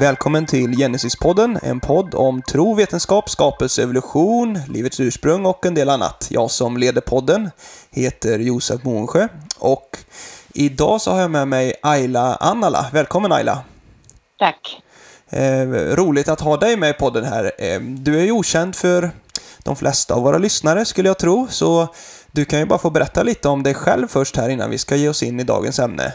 Välkommen till Genesis-podden, en podd om tro, vetenskap, skapelse, evolution, livets ursprung och en del annat. Jag som leder podden heter Josef Månsjö och idag så har jag med mig Ayla Annala. Välkommen Ayla! Tack! Eh, roligt att ha dig med i podden här. Eh, du är ju okänd för de flesta av våra lyssnare skulle jag tro, så du kan ju bara få berätta lite om dig själv först här innan vi ska ge oss in i dagens ämne.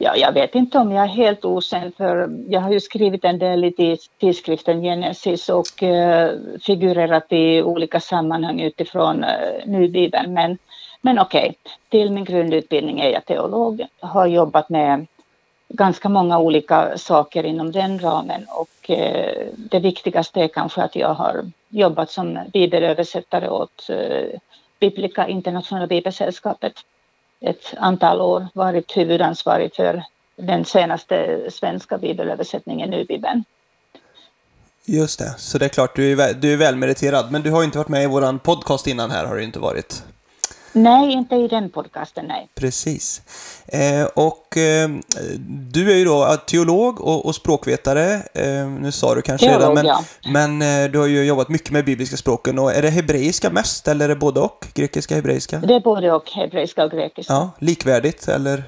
Ja, jag vet inte om jag är helt okänd för jag har ju skrivit en del i tidskriften Genesis och uh, figurerat i olika sammanhang utifrån uh, Nybibeln. Men, men okej, okay. till min grundutbildning är jag teolog, har jobbat med ganska många olika saker inom den ramen och uh, det viktigaste är kanske att jag har jobbat som bibelöversättare åt uh, Biblika Internationella Bibelsällskapet ett antal år varit huvudansvarig för den senaste svenska bibelöversättningen, Nu-bibeln. Just det, så det är klart, du är, du är välmeriterad, men du har ju inte varit med i våran podcast innan här, har du inte varit? Nej, inte i den podcasten, nej. Precis. Eh, och eh, du är ju då teolog och, och språkvetare. Eh, nu sa du kanske teolog, redan, men, ja. men eh, du har ju jobbat mycket med bibliska språken. Och är det hebreiska mest, eller är det både och? Grekiska, hebreiska? Det är både och, hebreiska och grekiska. Ja, likvärdigt, eller?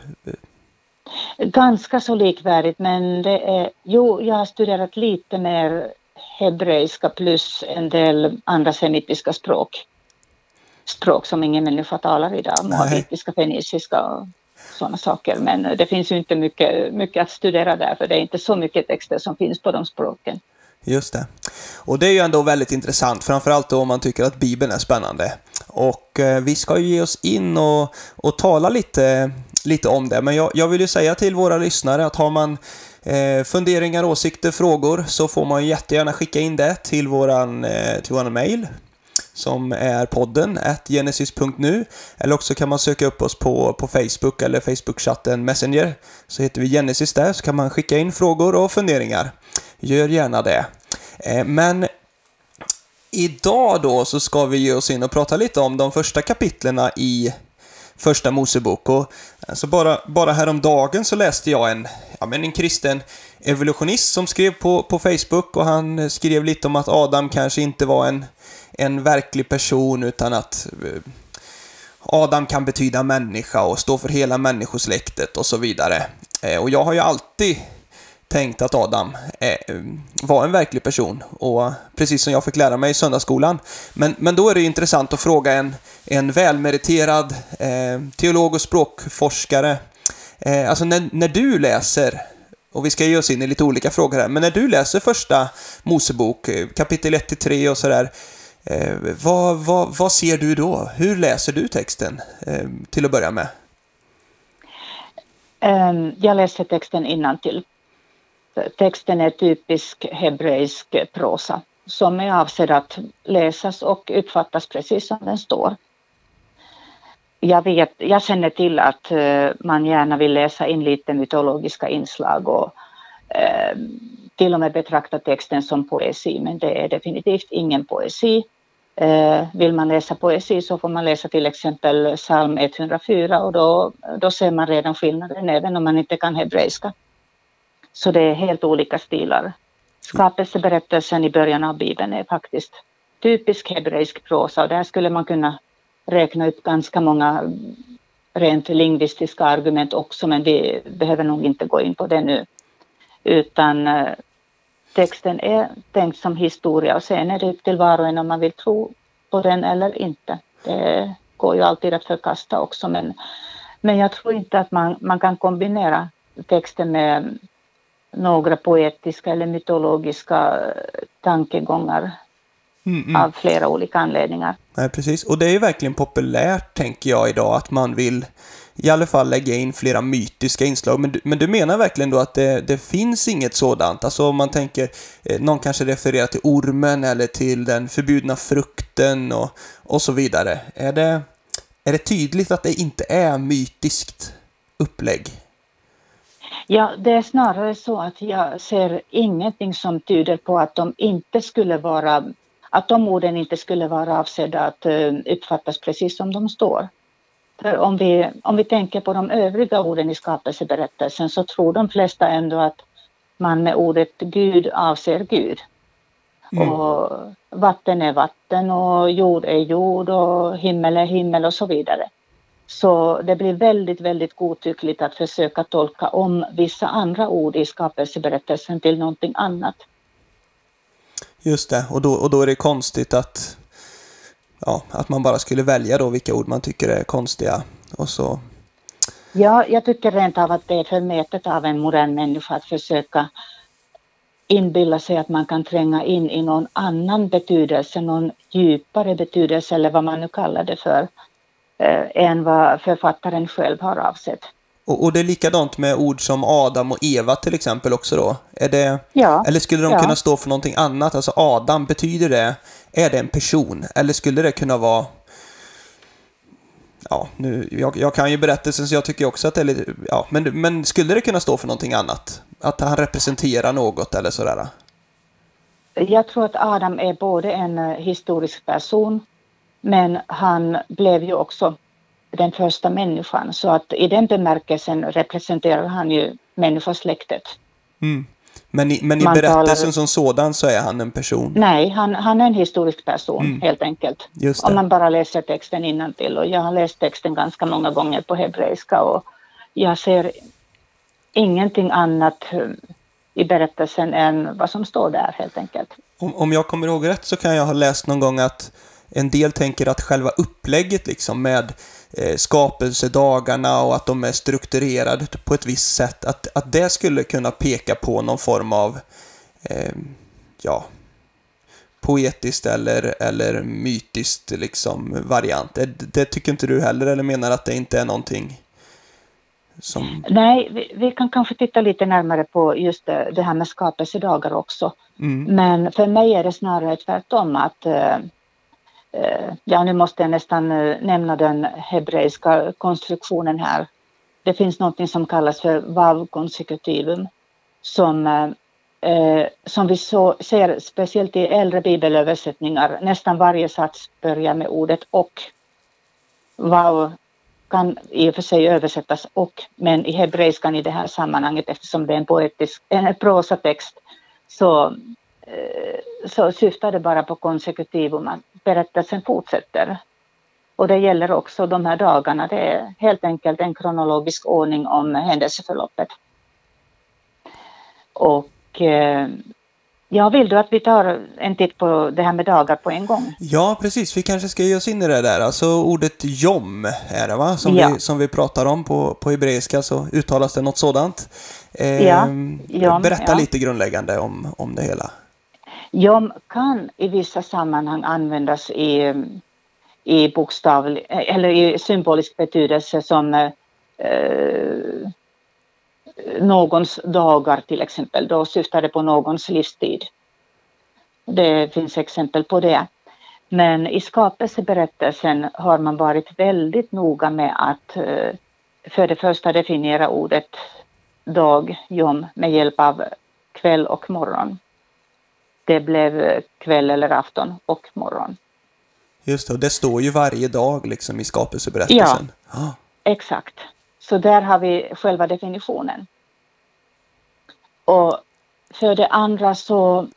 Ganska så likvärdigt, men det är, jo, jag har studerat lite mer hebreiska plus en del andra semitiska språk språk som ingen människa talar idag, moabitiska, feniciska och sådana saker. Men det finns ju inte mycket, mycket att studera där, för det är inte så mycket texter som finns på de språken. Just det. Och det är ju ändå väldigt intressant, framförallt då om man tycker att Bibeln är spännande. Och eh, vi ska ju ge oss in och, och tala lite, lite om det, men jag, jag vill ju säga till våra lyssnare att har man eh, funderingar, åsikter, frågor så får man jättegärna skicka in det till våran, eh, till våran mail som är podden, genesis.nu. Eller också kan man söka upp oss på, på Facebook eller Facebook-chatten Messenger. Så heter vi Genesis där, så kan man skicka in frågor och funderingar. Gör gärna det. Eh, men idag då så ska vi ge oss in och prata lite om de första kapitlerna i Första Mosebok. Och alltså bara, bara häromdagen så läste jag en, ja, men en kristen evolutionist som skrev på, på Facebook och han skrev lite om att Adam kanske inte var en en verklig person utan att eh, Adam kan betyda människa och stå för hela människosläktet och så vidare. Eh, och jag har ju alltid tänkt att Adam eh, var en verklig person och precis som jag fick lära mig i söndagsskolan. Men, men då är det intressant att fråga en, en välmeriterad eh, teolog och språkforskare. Eh, alltså när, när du läser, och vi ska ge oss in i lite olika frågor här, men när du läser första Mosebok, kapitel 1-3 och sådär, Eh, vad, vad, vad ser du då? Hur läser du texten eh, till att börja med? Ehm, jag läser texten innantill. Texten är typisk hebreisk prosa som är avsedd att läsas och uppfattas precis som den står. Jag, vet, jag känner till att eh, man gärna vill läsa in lite mytologiska inslag och Eh, till och med betrakta texten som poesi, men det är definitivt ingen poesi. Eh, vill man läsa poesi så får man läsa till exempel psalm 104 och då, då ser man redan skillnaden även om man inte kan hebreiska. Så det är helt olika stilar. Skapelseberättelsen i början av Bibeln är faktiskt typisk hebreisk prosa och där skulle man kunna räkna upp ganska många rent lingvistiska argument också men vi behöver nog inte gå in på det nu. Utan eh, texten är tänkt som historia och sen är det upp till var och en om man vill tro på den eller inte. Det går ju alltid att förkasta också men, men jag tror inte att man, man kan kombinera texten med några poetiska eller mytologiska tankegångar mm, mm. av flera olika anledningar. Nej, precis. Och det är ju verkligen populärt, tänker jag, idag att man vill i alla fall lägga in flera mytiska inslag. Men du, men du menar verkligen då att det, det finns inget sådant? Alltså om man tänker, eh, någon kanske refererar till ormen eller till den förbjudna frukten och, och så vidare. Är det, är det tydligt att det inte är mytiskt upplägg? Ja, det är snarare så att jag ser ingenting som tyder på att de inte skulle vara att de orden inte skulle vara avsedda att eh, uppfattas precis som de står. För om vi, om vi tänker på de övriga orden i skapelseberättelsen så tror de flesta ändå att man med ordet Gud avser Gud. Mm. Och vatten är vatten och jord är jord och himmel är himmel och så vidare. Så det blir väldigt, väldigt godtyckligt att försöka tolka om vissa andra ord i skapelseberättelsen till någonting annat. Just det, och då, och då är det konstigt att, ja, att man bara skulle välja då vilka ord man tycker är konstiga och så. Ja, jag tycker rent av att det är förmätet av en modern människa att försöka inbilla sig att man kan tränga in i någon annan betydelse, någon djupare betydelse eller vad man nu kallar det för, eh, än vad författaren själv har avsett. Och, och, det är likadant med ord som Adam och Eva till exempel också då? Är det, ja, eller skulle de ja. kunna stå för någonting annat? Alltså Adam, betyder det, är det en person? Eller skulle det kunna vara Ja, nu, jag, jag kan ju berättelsen så jag tycker också att det är lite, ja, men, men skulle det kunna stå för någonting annat? Att han representerar något eller sådär? Jag tror att Adam är både en eh, historisk person men han blev ju också den första människan. Så att i den bemärkelsen representerar han ju människosläktet. Mm. Men i, men i berättelsen talar... som sådan så är han en person? Nej, han, han är en historisk person mm. helt enkelt. Om man bara läser texten till och jag har läst texten ganska många gånger på hebreiska och jag ser ingenting annat eh, i berättelsen än vad som står där helt enkelt. Om, om jag kommer ihåg rätt så kan jag ha läst någon gång att en del tänker att själva upplägget liksom med skapelsedagarna och att de är strukturerade på ett visst sätt, att, att det skulle kunna peka på någon form av, eh, ja, poetiskt eller, eller mytiskt liksom variant. Det, det, tycker inte du heller, eller menar att det inte är någonting som... Nej, vi, vi kan kanske titta lite närmare på just det, det här med skapelsedagar också. Mm. Men för mig är det snarare tvärtom att eh, Eh, Eh, ja, nu måste jag nästan eh, nämna den hebreiska konstruktionen här. Det finns något som kallas för vav-konsekutivum som, eh, eh, som vi så, ser speciellt i äldre bibelöversättningar. Nästan varje sats börjar med ordet och. Vav kan i och för sig översättas och, men i hebreiskan i det här sammanhanget eftersom det är en poetisk, en prosatext så Eh, så syftar det bara på konsekutivum, att berättelsen fortsätter. Och det gäller också de här dagarna, det är helt enkelt en kronologisk ordning om händelseförloppet. Och eh, Ja, vill du att vi tar en titt på det här med dagar på en gång? Ja, precis. Vi kanske ska ge oss in i det där. Alltså ordet jom är det va? Som, ja. vi, som vi pratar om på, på hebreiska så uttalas det något sådant. Eh, ja. Jom, berätta ja. lite grundläggande om, om det hela. Jom kan i vissa sammanhang användas i, i bokstavlig eller i symbolisk betydelse som eh, någons dagar till exempel. Då syftar det på någons livstid. Det finns exempel på det. Men i skapelseberättelsen har man varit väldigt noga med att eh, för det första definiera ordet dag, jom, med hjälp av kväll och morgon det blev kväll eller afton och morgon. Just det, och det står ju varje dag liksom i skapelseberättelsen. Ja, ah. exakt. Så där har vi själva definitionen. Och för det andra så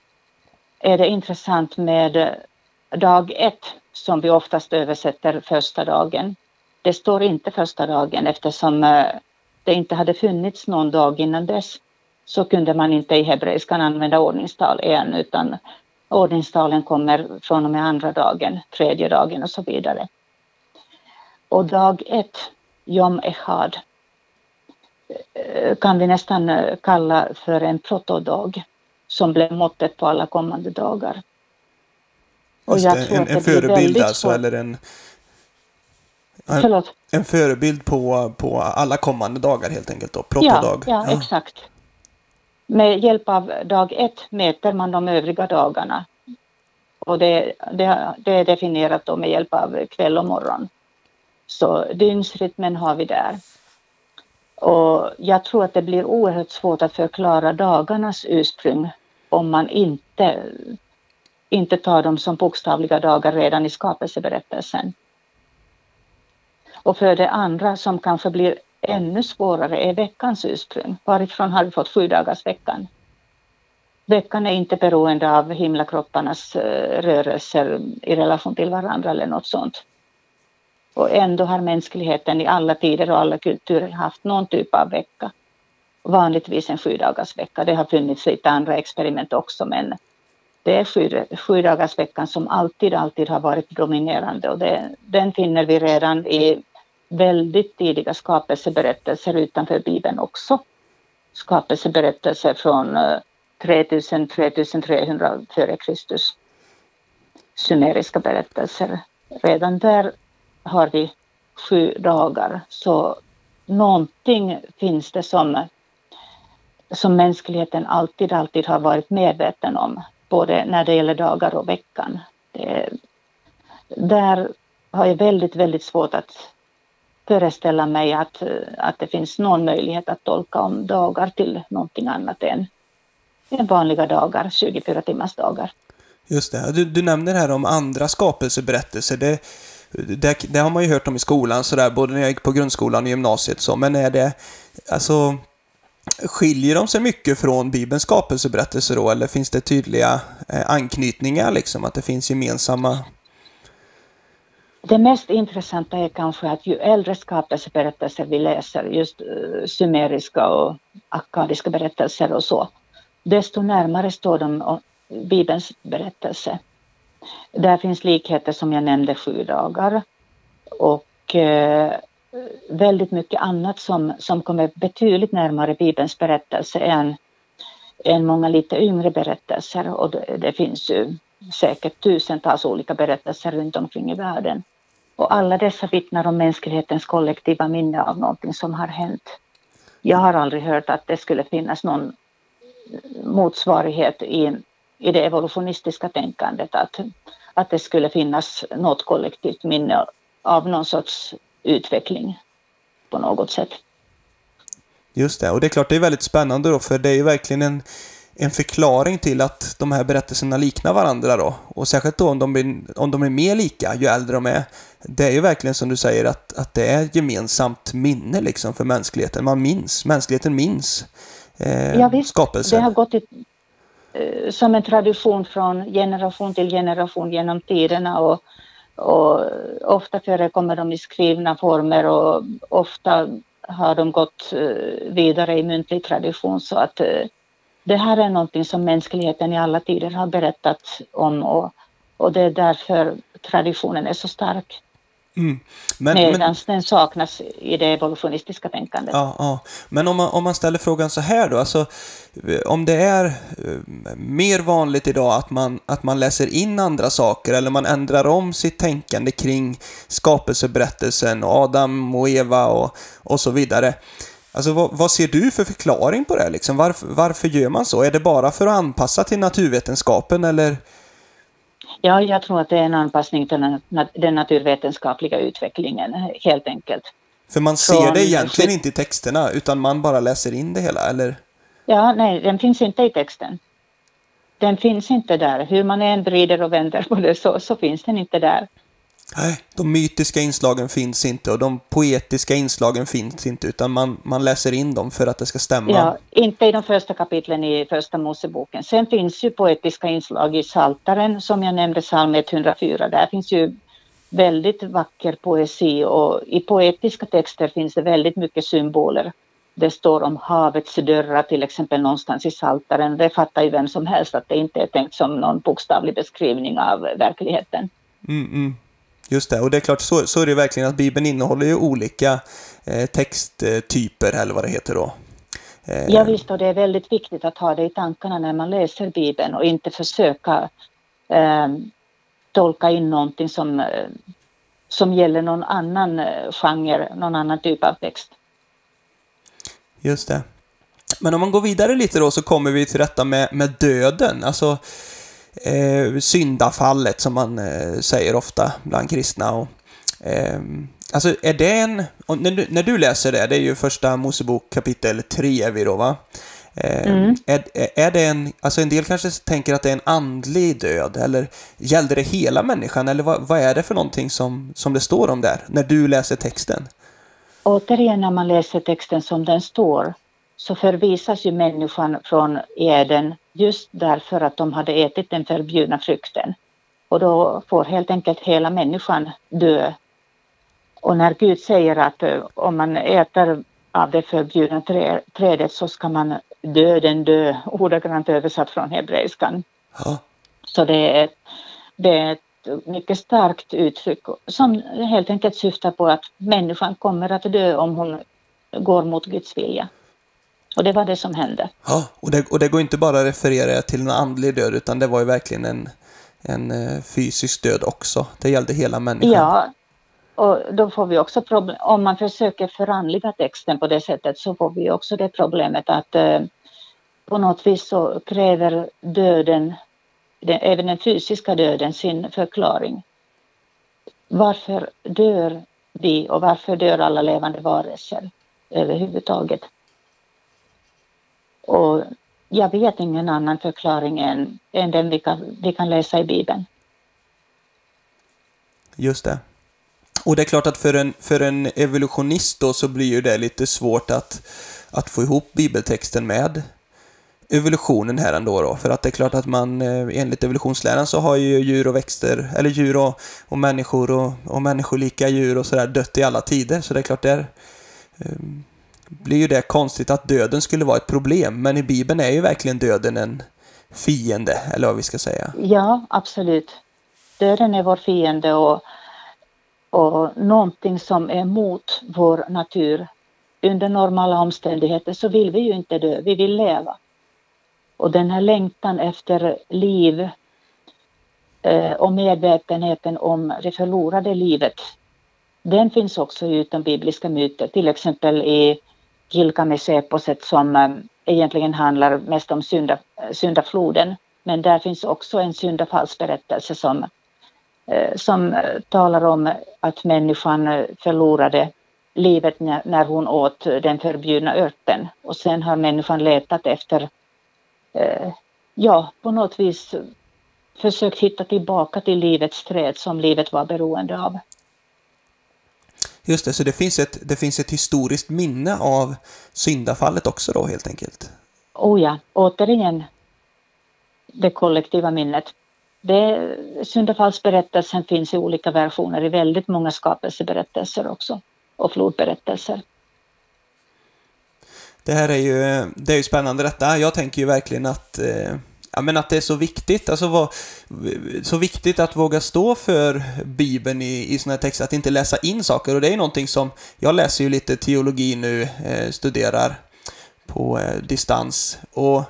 är det intressant med dag ett som vi oftast översätter första dagen. Det står inte första dagen eftersom eh, det inte hade funnits någon dag innan dess så kunde man inte i hebreiskan använda ordningstal igen utan ordningstalen kommer från och med andra dagen, tredje dagen och så vidare. Och dag ett, Jom Echad, eh, kan vi nästan eh, kalla för en protodag som blev måttet på alla kommande dagar. Och jag det, tror en, en förebild alltså, eller en... En, en förebild på, på alla kommande dagar helt enkelt då, protodag. Ja, ja, exakt. Med hjälp av dag ett mäter man de övriga dagarna. Och det, det, det är definierat då med hjälp av kväll och morgon. Så dygnsrytmen har vi där. Och jag tror att det blir oerhört svårt att förklara dagarnas ursprung om man inte, inte tar dem som bokstavliga dagar redan i skapelseberättelsen. Och för det andra som kanske blir ännu svårare är veckans ursprung. Varifrån har vi fått sju dagars veckan? Veckan är inte beroende av himlakropparnas eh, rörelser i relation till varandra eller något sånt. Och ändå har mänskligheten i alla tider och alla kulturer haft någon typ av vecka. Vanligtvis en sju dagars vecka. Det har funnits lite andra experiment också men det är sju, sju dagars veckan som alltid, alltid har varit dominerande och det, den finner vi redan i väldigt tidiga skapelseberättelser utanför Bibeln också. Skapelseberättelser från eh, 3000-3300 före Kristus. Sumeriska berättelser. Redan där har vi sju dagar. Så någonting finns det som, som mänskligheten alltid, alltid har varit medveten om. Både när det gäller dagar och veckan. Det, där har jag väldigt, väldigt svårt att föreställa mig att, att det finns någon möjlighet att tolka om dagar till någonting annat än, än vanliga dagar, 24 timmars dagar. Just det. Du, du nämner här om andra skapelseberättelser. Det, det, det, har man ju hört om i skolan, sådär, både när jag gick på grundskolan och gymnasiet. Så. Men är det, alltså, skiljer de sig mycket från Bibelns skapelseberättelser då, eller finns det tydliga eh, anknytningar, liksom, att det finns gemensamma det mest intressanta är kanske att ju äldre skapelseberättelser vi läser, just eh, sumeriska och akkadiska berättelser och så, desto närmare står de Bibelns berättelse. Där finns likheter som jag nämnde, sju dagar och eh, väldigt mycket annat som, som kommer betydligt närmare Bibelns berättelse än, än många lite yngre berättelser och det, det finns ju säkert tusentals olika berättelser runt omkring i världen. Och alla dessa vittnar om mänsklighetens kollektiva minne av någonting som har hänt. Jag har aldrig hört att det skulle finnas någon motsvarighet i, i det evolutionistiska tänkandet, att, att det skulle finnas något kollektivt minne av någon sorts utveckling på något sätt. Just det, och det är klart det är väldigt spännande då, för det är ju verkligen en, en förklaring till att de här berättelserna liknar varandra då. Och särskilt då om de, blir, om de är mer lika ju äldre de är. Det är ju verkligen som du säger att, att det är gemensamt minne liksom för mänskligheten. Man minns, mänskligheten minns eh, ja, visst, skapelsen. Det har gått i, eh, som en tradition från generation till generation genom tiderna och, och ofta förekommer de i skrivna former och ofta har de gått eh, vidare i muntlig tradition så att eh, det här är någonting som mänskligheten i alla tider har berättat om och, och det är därför traditionen är så stark. Mm. Men, Medan men, den saknas i det evolutionistiska tänkandet. Ja, ja. Men om man, om man ställer frågan så här då, alltså om det är eh, mer vanligt idag att man, att man läser in andra saker eller man ändrar om sitt tänkande kring skapelseberättelsen och Adam och Eva och, och så vidare. Alltså vad, vad, ser du för förklaring på det? Liksom? Varför, varför gör man så? Är det bara för att anpassa till naturvetenskapen eller? Ja, jag tror att det är en anpassning till den naturvetenskapliga utvecklingen helt enkelt. För man ser Från, det egentligen inte i texterna utan man bara läser in det hela, eller? Ja, nej, den finns inte i texten. Den finns inte där. Hur man än vrider och vänder på det så, så finns den inte där. Nej, de mytiska inslagen finns inte och de poetiska inslagen finns inte utan man, man läser in dem för att det ska stämma. Ja, inte i de första kapitlen i första Moseboken. Sen finns ju poetiska inslag i Saltaren som jag nämnde, psalm 104. Där finns ju väldigt vacker poesi och i poetiska texter finns det väldigt mycket symboler. Det står om havets dörrar till exempel någonstans i Saltaren. Det fattar ju vem som helst att det inte är tänkt som någon bokstavlig beskrivning av verkligheten. Mm, mm. Just det, och det är klart så, så är det verkligen att Bibeln innehåller ju olika eh, texttyper eller vad det heter då. Eh. Ja visst, och det är väldigt viktigt att ha det i tankarna när man läser Bibeln och inte försöka eh, tolka in någonting som, eh, som gäller någon annan eh, genre, någon annan typ av text. Just det. Men om man går vidare lite då så kommer vi till detta med, med döden. Alltså, eh, syndafallet som man eh, säger ofta bland kristna. Och, eh, alltså är det en, när du, när du läser det, det är ju första Mosebok kapitel 3 är vi då va? Eh, mm. Är, är det en, alltså en del kanske tänker att det är en andlig död, eller gällde det hela människan, eller vad, vad är det för någonting som, som det står om där, när du läser texten? Återigen, när man läser texten som den står, så förvisas ju människan från Eden just därför att de hade ätit den förbjudna frukten. Och då får helt enkelt hela människan dö. Och när Gud säger att eh, om man äter av det förbjudna trädet så ska man döden dö, ordagrant översatt från hebreiskan. Ja. Så det är, det är ett mycket starkt uttryck som helt enkelt syftar på att människan kommer att dö om hon går mot Guds vilja. Och det var det som hände. Ja, och det, och det går inte bara att referera till en andlig död utan det var ju verkligen en, en eh, fysisk död också. Det gällde hela människan. Ja, och då får vi också problem, om man försöker förandliga texten på det sättet så får vi också det problemet att eh, på något vis så kräver döden, den, även den fysiska döden, sin förklaring. Varför dör vi och varför dör alla levande varelser överhuvudtaget? Och jag vet ingen annan förklaring än, än den vi kan, vi kan läsa i Bibeln. Just det. Och det är klart att för en, för en evolutionist då så blir ju det lite svårt att, att få ihop bibeltexten med evolutionen här ändå då. För att det är klart att man eh, enligt evolutionsläran så har ju djur och växter, eller djur och, och människor och, och människolika djur och sådär dött i alla tider. Så det är klart där um, ehm, blir ju det konstigt att döden skulle vara ett problem. Men i Bibeln är ju verkligen döden en fiende, eller vad vi ska säga. Ja, absolut. Döden är vår fiende och, och någonting som är mot vår natur. Under normala omständigheter så vill vi ju inte dö, vi vill leva. Och den här längtan efter liv eh, och medvetenheten om det förlorade livet, den finns också i utombibliska myter, till exempel i Gilgamesh-eposet som eh, egentligen handlar mest om synda, eh, syndafloden. Men där finns också en syndafallsberättelse som, eh, som talar om att människan förlorade livet när hon åt den förbjudna örten. Och sen har människan letat efter, ja, på något vis försökt hitta tillbaka till livets träd som livet var beroende av. Just det, så det finns, ett, det finns ett historiskt minne av syndafallet också då helt enkelt? Oh ja, återigen det kollektiva minnet. Det, syndafallsberättelsen finns i olika versioner i väldigt många skapelseberättelser också och flodberättelser. Det här är ju, det är ju spännande detta. Jag tänker ju verkligen att eh ja, men att det är så viktigt, alltså vad, så viktigt att våga stå för Bibeln i, i sådana här texter, att inte läsa in saker. Och det är ju någonting som, jag läser ju lite teologi nu, eh, studerar på eh, distans. Och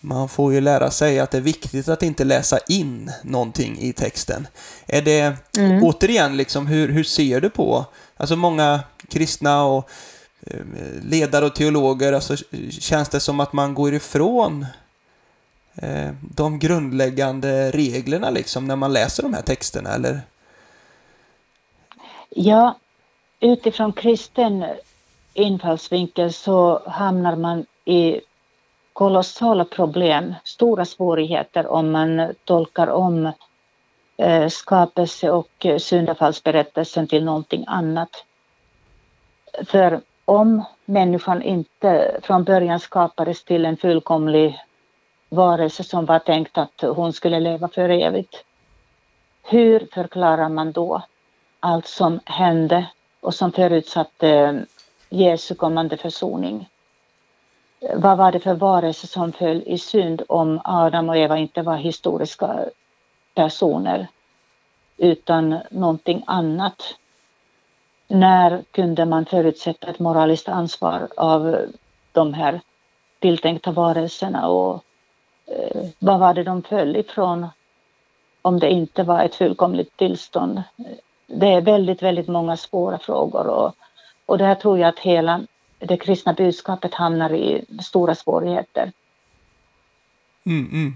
man får ju lära sig att det är viktigt att inte läsa in någonting i texten. Är det, mm. återigen, liksom, hur, hur ser du på, alltså många kristna och eh, ledare och teologer, alltså känns det som att man går ifrån Eh, de grundläggande reglerna liksom när man läser de här texterna eller? Ja, utifrån kristen infallsvinkel så hamnar man i kolossala problem, stora svårigheter om man tolkar om eh, skapelse och syndafallsberättelsen till någonting annat. För om människan inte från början skapades till en fullkomlig varelse som var tänkt att hon skulle leva för evigt. Hur förklarar man då allt som hände och som förutsatte eh, Jesu kommande försoning? Vad var det för varelse som föll i synd om Adam och Eva inte var historiska personer utan någonting annat? När kunde man förutsätta ett moraliskt ansvar av de här tilltänkta varelserna och Eh, vad var det de föll ifrån om det inte var ett fullkomligt tillstånd? Det är väldigt, väldigt många svåra frågor och, och där tror jag att hela det kristna budskapet hamnar i stora svårigheter. Mm, mm.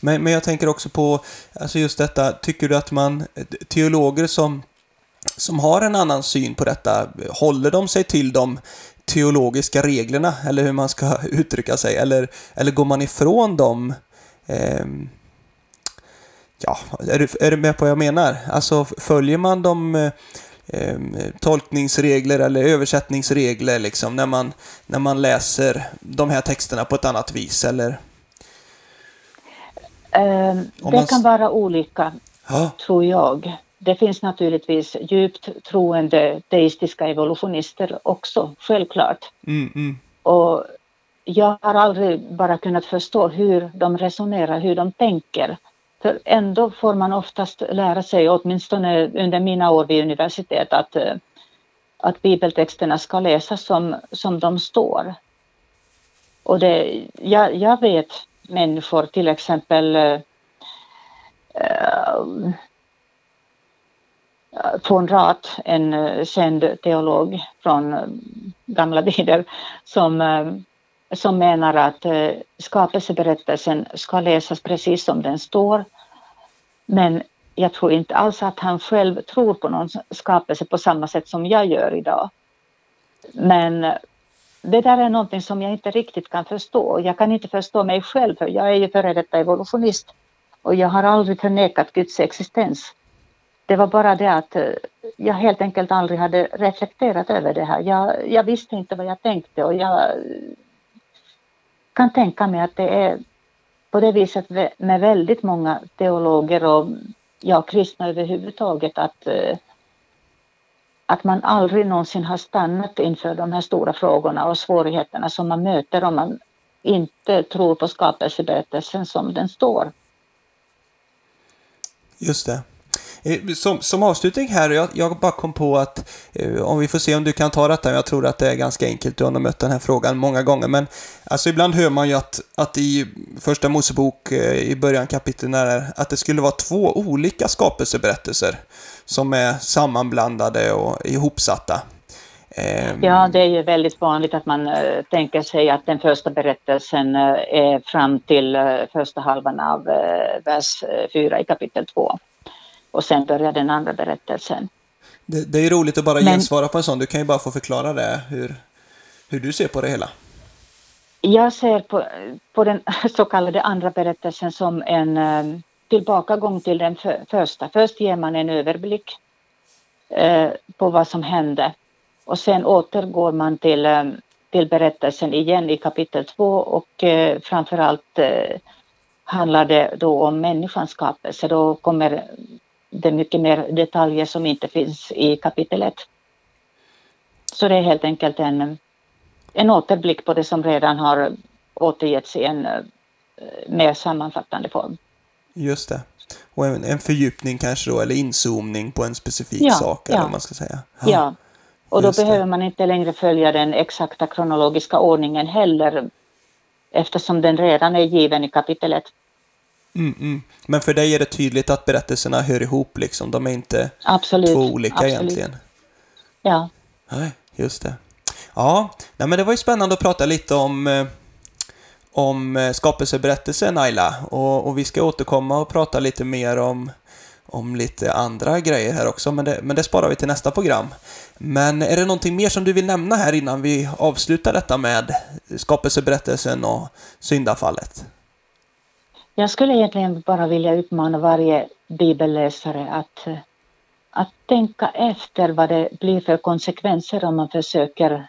Men, men jag tänker också på alltså just detta, tycker du att man, teologer som, som har en annan syn på detta, håller de sig till de teologiska reglerna, eller hur man ska uttrycka sig, eller, eller går man ifrån dem? Eh, ja, är du, är du med på vad jag menar? Alltså följer man de eh, tolkningsregler eller översättningsregler liksom när man, när man läser de här texterna på ett annat vis, eller? Eh, det man... kan vara olika, ja. tror jag. Det finns naturligtvis djupt troende deistiska evolutionister också, självklart. Mm, mm. Och jag har aldrig bara kunnat förstå hur de resonerar, hur de tänker. För ändå får man oftast lära sig, åtminstone under mina år vid universitet, att, eh, att bibeltexterna ska läsas som, som de står. Och det, jag, jag vet människor, till exempel Eh, von Rath, en eh, känd teolog från eh, gamla tider, som som menar att skapelseberättelsen ska läsas precis som den står. Men jag tror inte alls att han själv tror på någon skapelse på samma sätt som jag gör idag. Men det där är någonting som jag inte riktigt kan förstå. Jag kan inte förstå mig själv, för jag är ju före detta evolutionist och jag har aldrig förnekat Guds existens. Det var bara det att eh, jag helt enkelt aldrig hade reflekterat över det här. Jag, jag visste inte vad jag tänkte och jag kan tänka mig att det är på det viset med väldigt många teologer och ja, kristna överhuvudtaget att, eh, att man aldrig någonsin har stannat inför de här stora frågorna och svårigheterna som man möter om man inte tror på skapelseberättelsen som den står. Just det. Eh, som, som avslutning här, jag, jag bara kom på att eh, om vi får se om du kan ta detta, jag tror att det är ganska enkelt, du har nog mött den här frågan många gånger, men alltså ibland hör man ju att, att i första Mosebok eh, i början kapitlen att det skulle vara två olika skapelseberättelser som är sammanblandade och ihopsatta. Ehm. Ja, det är ju väldigt vanligt att man tänker sig att den första berättelsen är fram till första halvan av vers 4 i kapitel 2 och sen börjar den andra berättelsen. Det, det är roligt att bara Men, gensvara på en sån. Du kan ju bara få förklara det, hur, hur du ser på det hela. Jag ser på, på den så kallade andra berättelsen som en um, tillbakagång till den för, första. Först ger man en överblick uh, på vad som hände och sen återgår man till, um, till berättelsen igen i kapitel två och uh, framförallt uh, handlar det då om människans skapelse. Då kommer det är mycket mer detaljer som inte finns i kapitel 1. Så det är helt enkelt en, en återblick på det som redan har återgetts i en uh, mer sammanfattande form. Just det. Och en, en fördjupning kanske då, eller inzoomning på en specifik ja, sak, eller ja. man ska säga. Ja, ja. och då Just behöver det. man inte längre följa den exakta kronologiska ordningen heller, eftersom den redan är given i kapitel 1. Mm, mm. Men för dig är det tydligt att berättelserna hör ihop liksom. De är inte absolut, två olika absolut. egentligen. Ja. Nej, just det. Ja, nej, men det var ju spännande att prata lite om, eh, om eh, skapelseberättelsen Ayla. Och, och, vi ska återkomma och prata lite mer om, om lite andra grejer här också, men det, men det sparar vi till nästa program. Men är det någonting mer som du vill nämna här innan vi avslutar detta med skapelseberättelsen och syndafallet? Jag skulle egentligen bara vilja uppmana varje bibelläsare att, att tänka efter vad det blir för konsekvenser om man försöker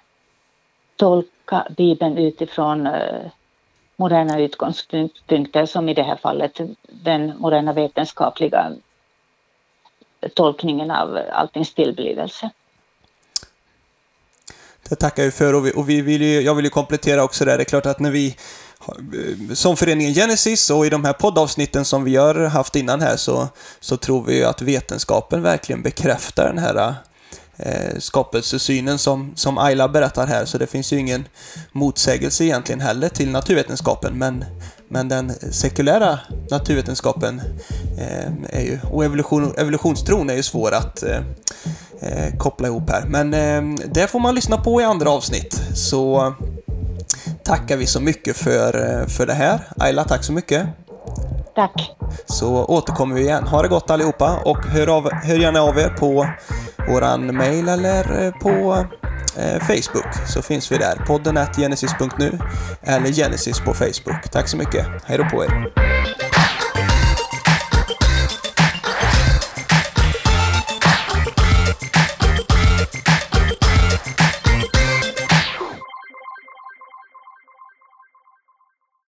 tolka Bibeln utifrån eh, moderna utgångspunkter som i det här fallet den moderna vetenskapliga tolkningen av alltings tillblivelse. Det tackar vi för och, vi, och vi vill ju, jag vill ju komplettera också där. Det är klart att när vi som föreningen Genesis och i de här poddavsnitten som vi har haft innan här så, så tror vi att vetenskapen verkligen bekräftar den här eh, skapelsesynen som, som Ayla berättar här. Så det finns ju ingen motsägelse egentligen heller till naturvetenskapen. Men, men den sekulära naturvetenskapen eh, är ju, och evolution, evolutionstron är ju svår att eh, eh koppla ihop här. Men eh, det får man lyssna på i andra avsnitt. Så tackar vi så mycket för, eh, för det här. Ayla, tack så mycket. Tack. Så återkommer vi igen. Ha det gott allihopa och hör, av, hör gärna av er på våran mail eller eh, på eh, Facebook så finns vi där. Podden genesis.nu eller Genesis på Facebook. Tack så mycket. Hej då på er.